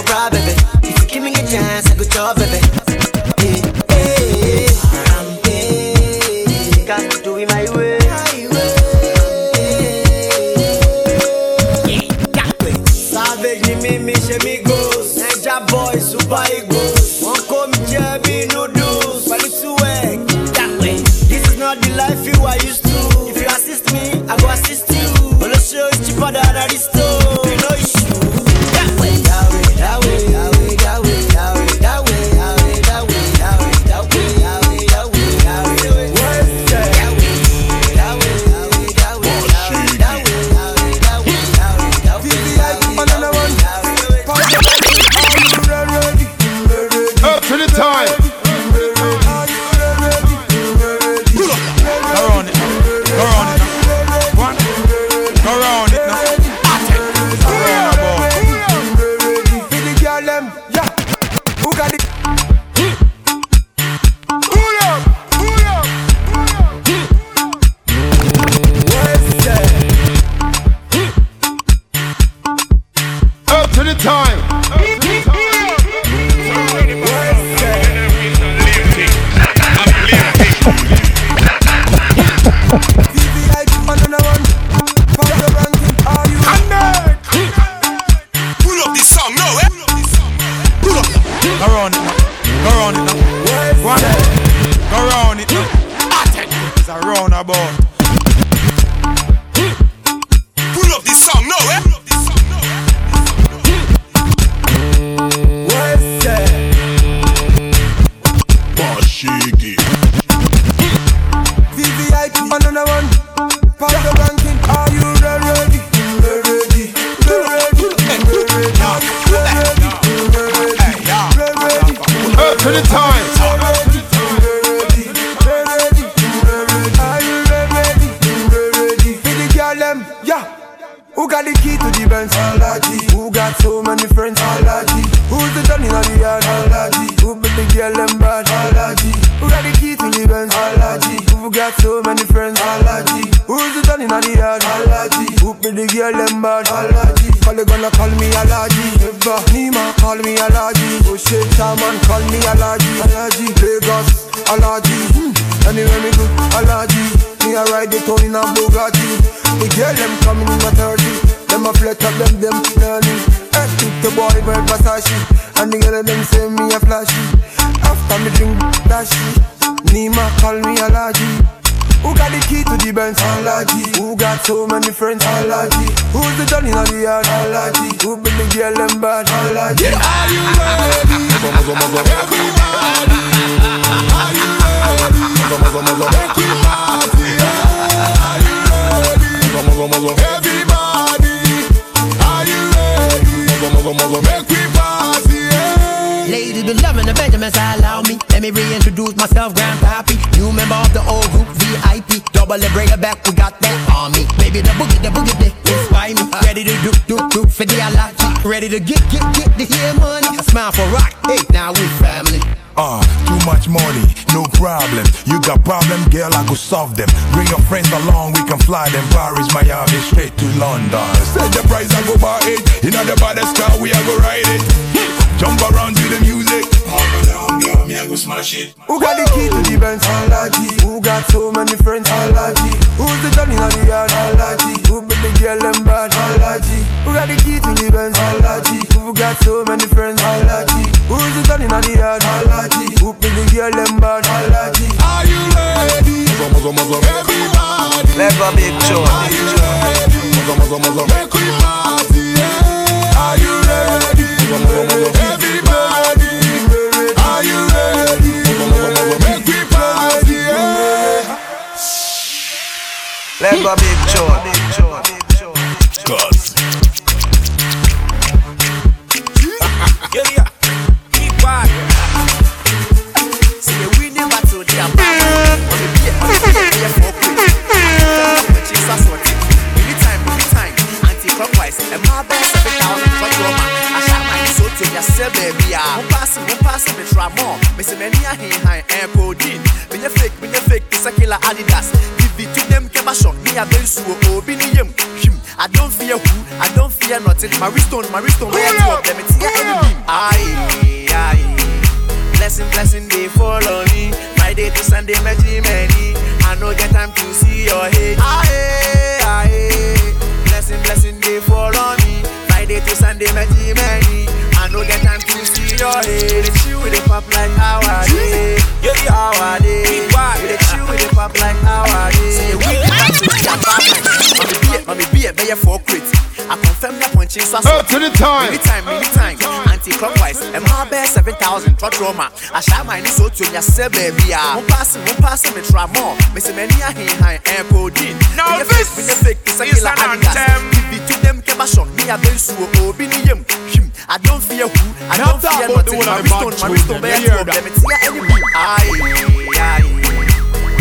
Go big show. Nothing. My wristone, To the time. Anytime. Anti-clockwise. And my best 7,000 trot Roma. I shall my new so to your seven. Mo passing, mo passing, me try more. Me say many a hin high and codeine. Now Me a fake, this me a fake, it's a is an anthem. Give it to them, keep a shot. Me a bell so obi ni yem. Him. I don't fear who, I don't fear the nothing. My the wristone, bad my them. bear You two of them. It's here enemy. Aye, aye.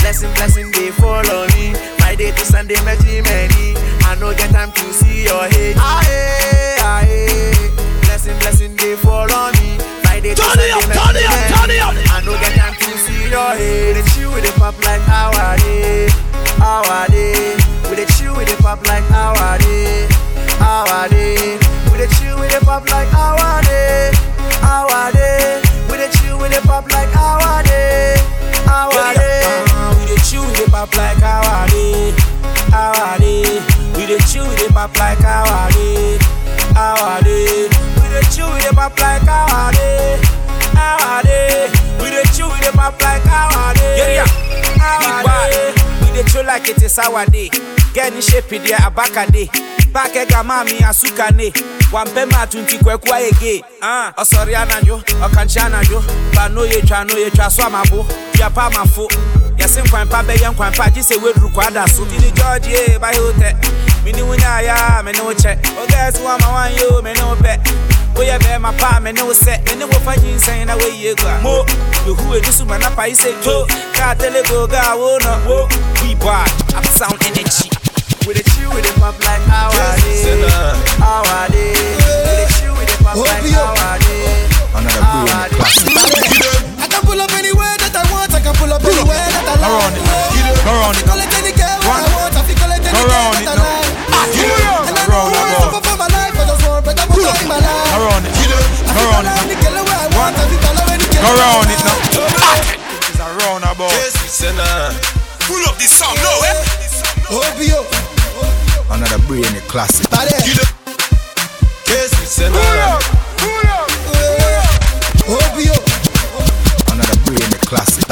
Blessing, blessing, they follow me. Friday to Sunday, many, many. I no get time to see your head. Aye, aye. Blessing, blessing, they follow me. Friday Turn it up, turn it up, turn it up. I no get time to see your head. It's you with the pop like how I did, how I did. With the chill with the pop like how I did, eh. how I did. With eh. the chill with the pop like how I did, how I did. Pop like how I dey, how I dey. We dey chew, we dey pop like how I dey, how I dey. We dey chew, we dey pop like how I dey, Yeah, yeah. how I dey. We dey chew like it is our day. Get in shape, there abaka day. Back ega mami asuka ne. Wampe matunti kweku ayege. Ah, osori anajo, okanchi anajo. Ba no ye twa no ye twa so amabo. Tia pa mafo. Yɛse nkwanpa bɛyɛ nkwanpa gye sɛ weduru kwada so tini george ye bahe wo tɛ mene wo nyaayɛ a mene wo kyɛ ogɛɛse woama wanyɛ o mene wo pɛ woyɛ bɛɛma pa a mene wo sɛ mene wo fa nyinsɛn na woyie gua mo yehu ani so mana pae sɛ to kaa telego ga wo oh, no. Wo we bad. Upsound energy. With the chill, with the pop like how I did, how I did. With the chill, with the pop like how I did, Another how brilliant I did. classic. I can pull up anywhere that I want. I can pull up anywhere that I like. Go round it. Go round it. Call it any girl One. I round call it now. girl where I want. I feel call any girl Go round it now. It's a roundabout. Pull up this song, no, eh? Obio. Another brilliant classic. Bade. Obio. Another brilliant classic.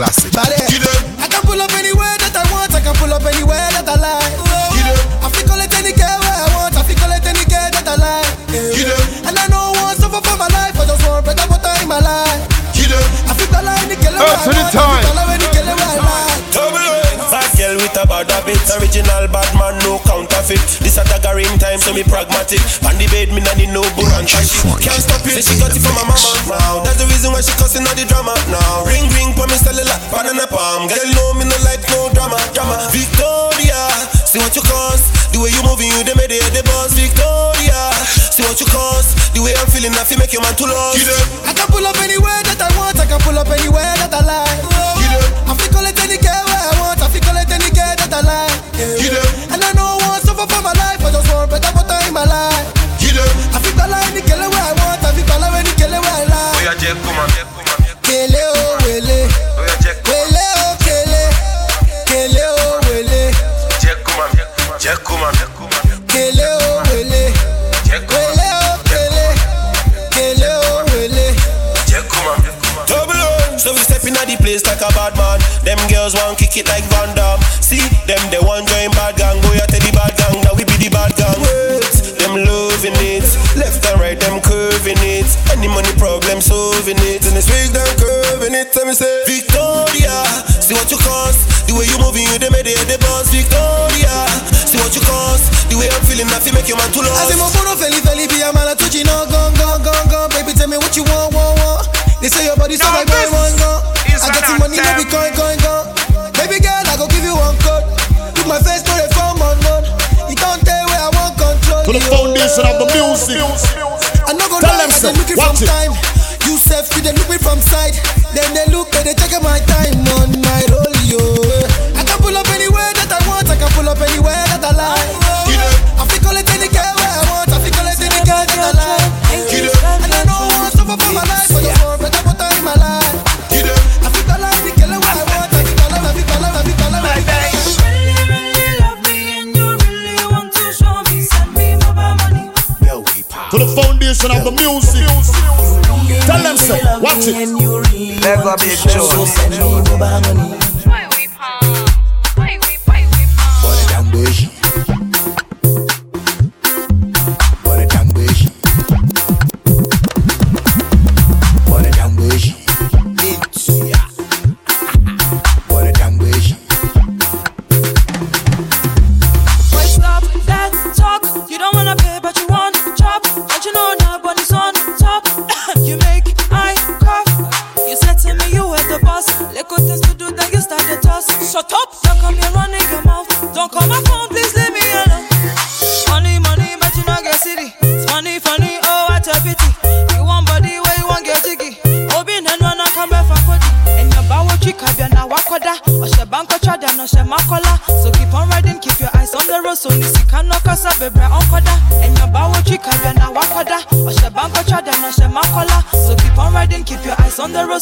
Classic. Bade. I can pull up anywhere that I want. I can pull up anywhere that I like. A habit. Original bad man, no counterfeit. This a daggering time, so me pragmatic. On the bed, me nah need no buranta shit Can't stop it, say she got it from my mama. Now That's the reason why she cussing all the drama. Now Ring ring, for me cellular, banana palm. Girl know me no like no drama, drama. Victoria, see what you cause. The way you moving, you the made it the boss. Victoria, see what you cause. The way I'm feeling, I feel make your man too lost. I can pull up anywhere that I want. I can pull up anywhere that I like. I where I want. I where I like. Oh yeah, oh yeah, So we stepping at the place like a bad man. Them girls want kick it like Van See them, they want join bad gang. Me say Victoria, see what you cost. The way you moving, you they made it the boss. Victoria, see what you cost. The way I'm feeling, I feel make your man too lost. I say mo bono feli feli be a man a touchy no gone gone gone gone. Baby tell me what you want want want. They say your body so like boy one gone. I got the money no be coin coin gone. Baby girl I go give you one code. Put my face to the phone on none. You don't tell where I want control. To the foundation of the music. I no go Tell lie, them, I sir, dey from watch it. time. Self, you dey look from side. Then they look, they dey check my time oh, on my roll, up big Joe.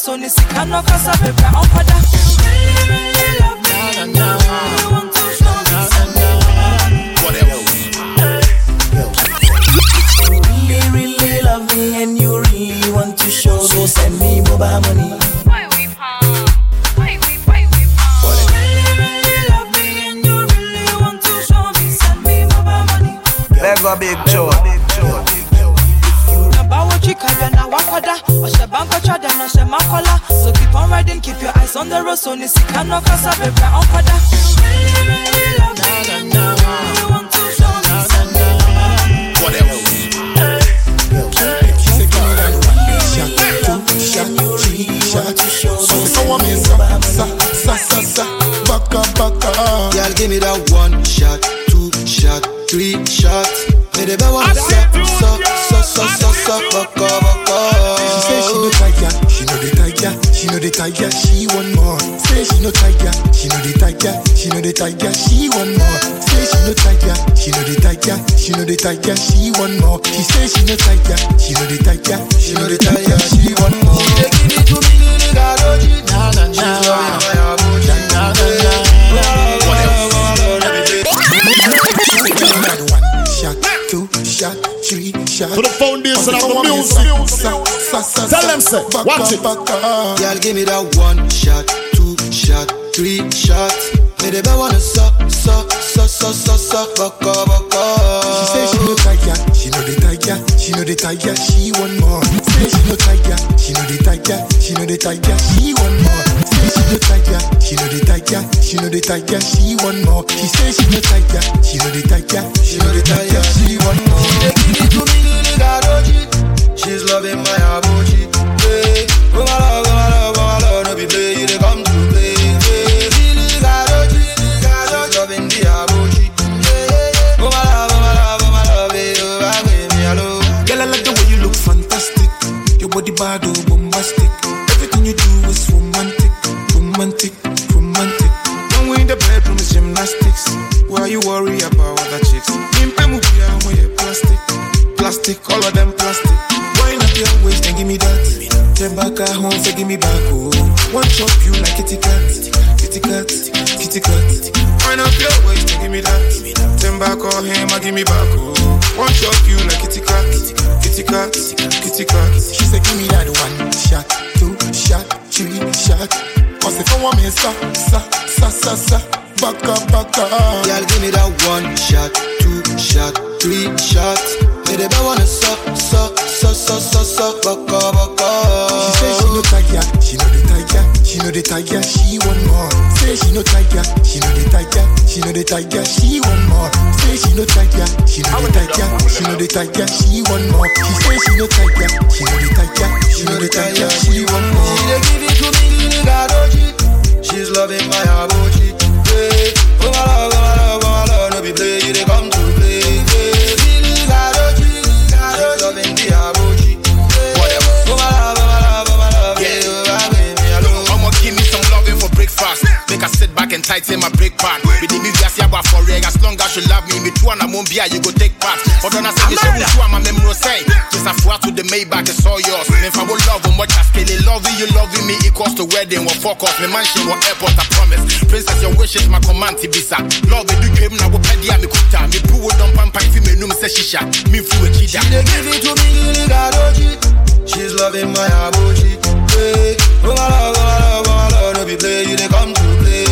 So nisi kano kasa bebe onkoda. really, really love me and you really want to show. Send me money. Big Joe. So nisi kano kasa bebe onkoda it. Girl, give me that one shot, two shot, three shot. Me the best wanna suck, suck, suck, suck, suck, suck, baka, baka. She say she no tiger, she no the tiger, she no the tiger, she want more. Say she no tiger, she no the tiger, she no the tiger, she want more. Say she no tiger, she no the tiger, she no the tiger, she mad give me back, oh. One shot you like kitty cat, kitty cat, kitty cat. She said, give me that one shot, two shot, three shot. Cause if I want me, sa, sa, sa, sa, sa, back up, back up. Y'all give me that one shot, two shot, three shots. They dey wanna suck, suck, suck, suck, suck, suck, boko, boko. She say she no tiger, she no the tiger, she no the tiger, she want more. Say she no tiger, she no the tiger, she no the tiger, she want more. Say she no tiger, she no the tiger, she no the tiger, she want more. She say she no tiger, she no the tiger, she no the tiger, she want more. She dey give it to me, nigga, don't cheat. She's loving my abuchi. Yeah, oh my love, oh my love, oh my love, no be play, you dey lights in my brick pan. With the music, I about for reg. As long as you love me, me two and I won't be, you go take part. But then I say, this is two, I'm a memro say. Just a four to the Maybach, it's all yours. If I will love, you much as Kelly love you, you love me, equals to wedding. What fuck off, me mansion, what airport, I promise. Princess, your wishes, my command, Tibisa. Love, you came now, what pedia, me kuta. Me pull don't pump, feel me, no, me say, shisha. Me fool, a cheetah. She give it to me, Ligaroji. She's loving my Abuji. Hey, oh, my love, oh, my love, oh, my love, no be play, you they come to play.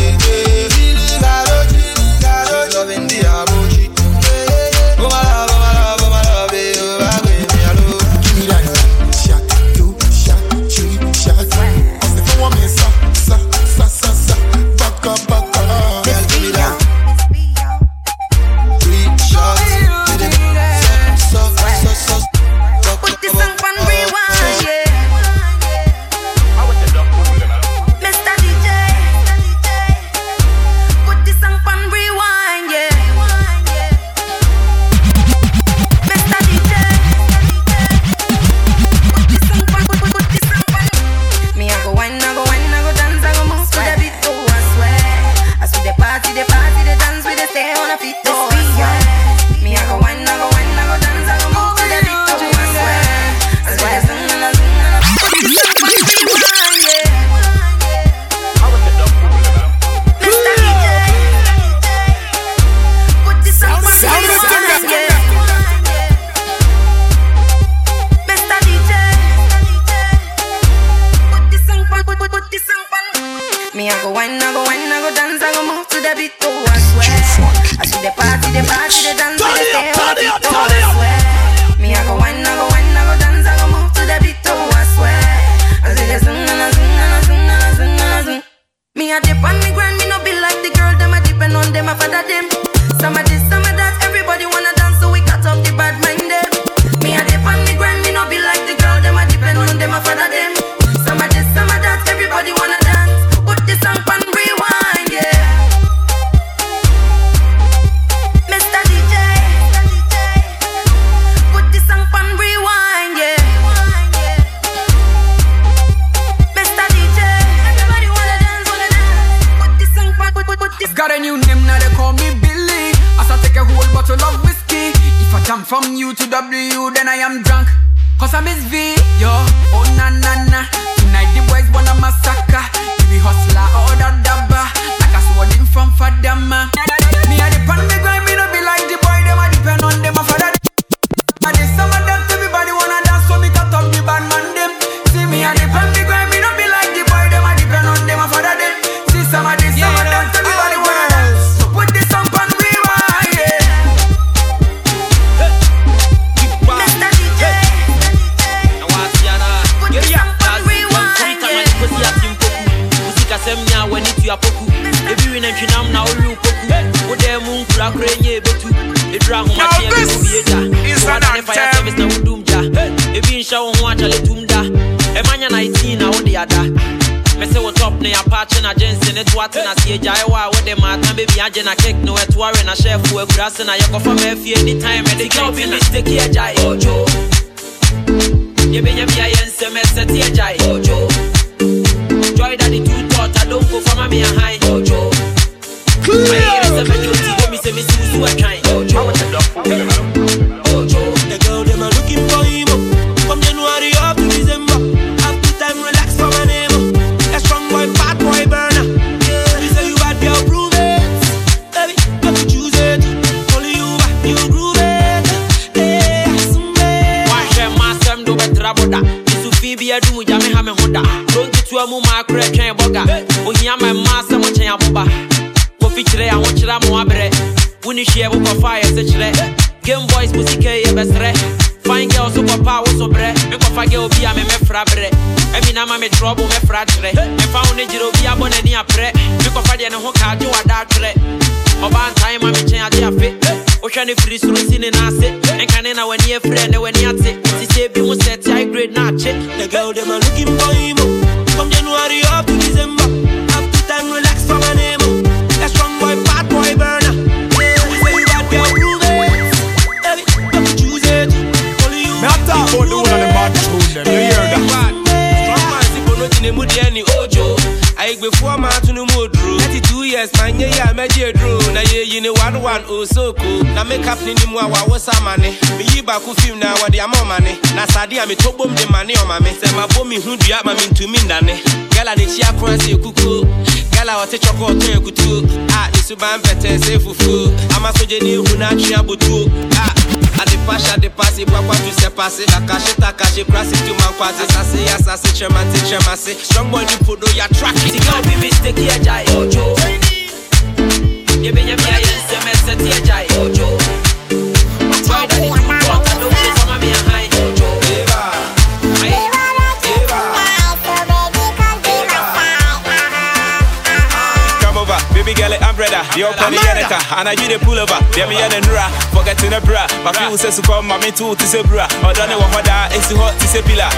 Wone hwɛ wokɔfa yɛ sɛ kyerɛ game boys sika yɛ bɛserɛ fine girl so kɔpa a woso berɛ mekɔfa girl bi a memɛfra berɛ ɛmina ma me trɔbo mɛfra kyerɛ memfa wo ne gyerɛ obi abɔ n'ani aprɛ mekɔfa deɛ ne ho kaa gye wada atwerɛ ɔba ntae ma mekyɛn ade afe wohwɛ ne firi soro si ne naase ɛnka ne na w'ani afirɛ ne w'ani ate sisɛ bi mu sɛ te high grade na akye The girl them are looking for him Ayigbefo ama tunu mu oduro 32 years man ye ya meje duro Na ye yi ni one one osoko. Na makeup ni ni mu awa wosa mane Me yi baako film na wade ama mane Na sade a me to bom de mane o mame Se ma bo mi hu dua ma me ntumi ndane Gala ne chi akron se kuku Gala ɔte chɔkɔ ɔtɔn ekutuo A ne suban pɛtɛ se fufuo Ama soje ni ehu na atwe abotuo A adepa hyɛ adepa se papa tu sɛ pase Takahye takahye kura se tu man kwate Asase yɛ asase kyerɛma te kyerɛma se Strong boy ni podo ya track. It sika obi mistake gyae ojo. Bia yɛ nsɛm ɛsɛte yɛ gyae ojo brother. The open the Yanaka, and I you the pull over. Them yan and ra, forgetting a bra. My few says to come, mommy too, to say bra. Or don't know what it's hot to say pillar.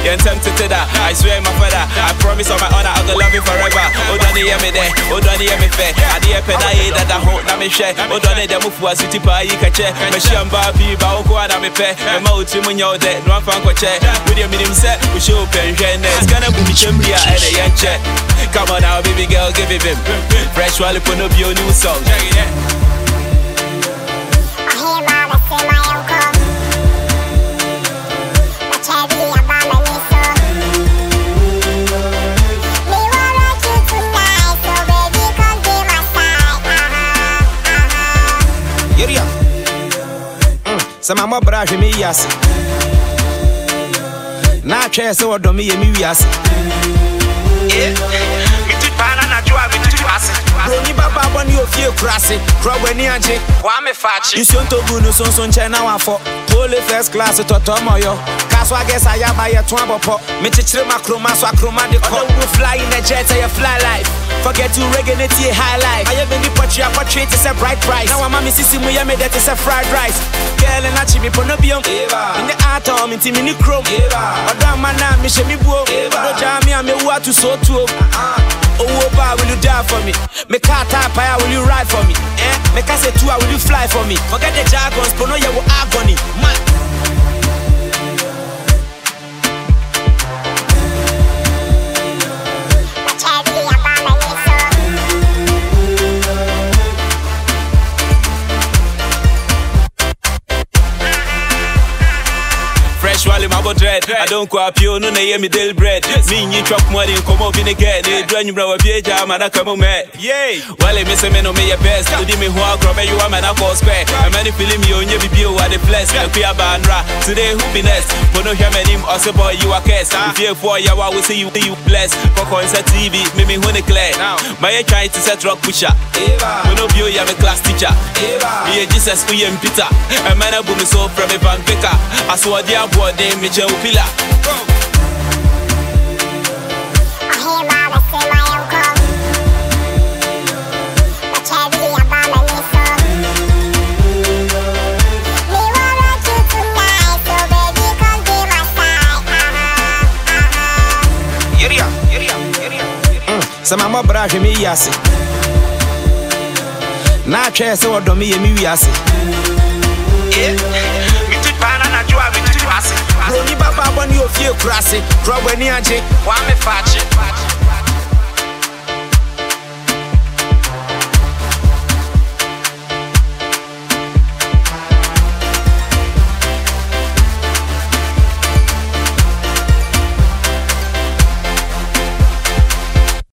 You're tempted to that. I swear, my father. I promise on my honor, I'll go love you forever. Oh, don't hear me there? Oh, don't hear me fair? I dear hate that I hope not me share. Oh, don't you move for a city pie, you can check. My sham baby, but I'll go out and me pay. My mouth, you when you're no one fan could check. With your minimum set, we show pen, it's gonna be chimney at a young check. Come on now, baby girl, give it him. Fresh while you put up your new song. Yeria. Mm, sɛ mamɔ bra hwɛ me yi ase na atwɛɛ sɛ wɔdɔ me yɛ me wi ase broni baba bɔ ne ofie kura ase kura w'ani agye nsuo ntogu no sonso nkyɛn na wafɔ pole first class tɔtɔ mɔyɔ kaso agɛs ayaba yɛto abɔpɔ mekyekyere makroma so akroma de kɔ ɔdɔwuro fly in a jet ɛyɛ fly life. Forget to reggae ne tie high life. Ayɛ bɛni pɔtwe apɔtwe te sɛ bright price. Na wama me sisi mu yɛ me dɛ te sɛ fried rice. Girl na kyi me pɔ no biom mene atɔ me nti mene kurom ɔdɔ ama na mehyɛ me buo ɔdɔ gyaa me a mewu ato so tuom owó bá will you die for me? Me car type will you ride for me? Eh? Me car say two will you fly for me? Forget the jargons but no yeah wo agony. My boat dread. I don't go you, no, na me del bread. Me, you chop money, come up in get. They drawing you, bro, a beer jam, and I come on, man. Eh. Yay! Well, I miss a man, me your best. You me who I grow, eh, you are man, I call spare. A man, feeling me on your BB, what the flesh. I be a bandra. Today, who be next? For no, hear me, him, also boy, you are cast. If you're for you, I will see you, you bless. Is a TV, me, me, when it clear. My trying to set rock pusher. When no view, you have a class teacher. Me, Jesus, we and Peter. A man, I boom so from a van picker. I saw the boy, they me, Joe Pillar. Yeria, yeria, yeria. Mm, sɛ mamɔ bra hwɛ me yi ase na atwɛɛ sɛ wɔdɔ me yɛ me wi ase broni baba bɔ ne ofie kura ase kura w'ani agye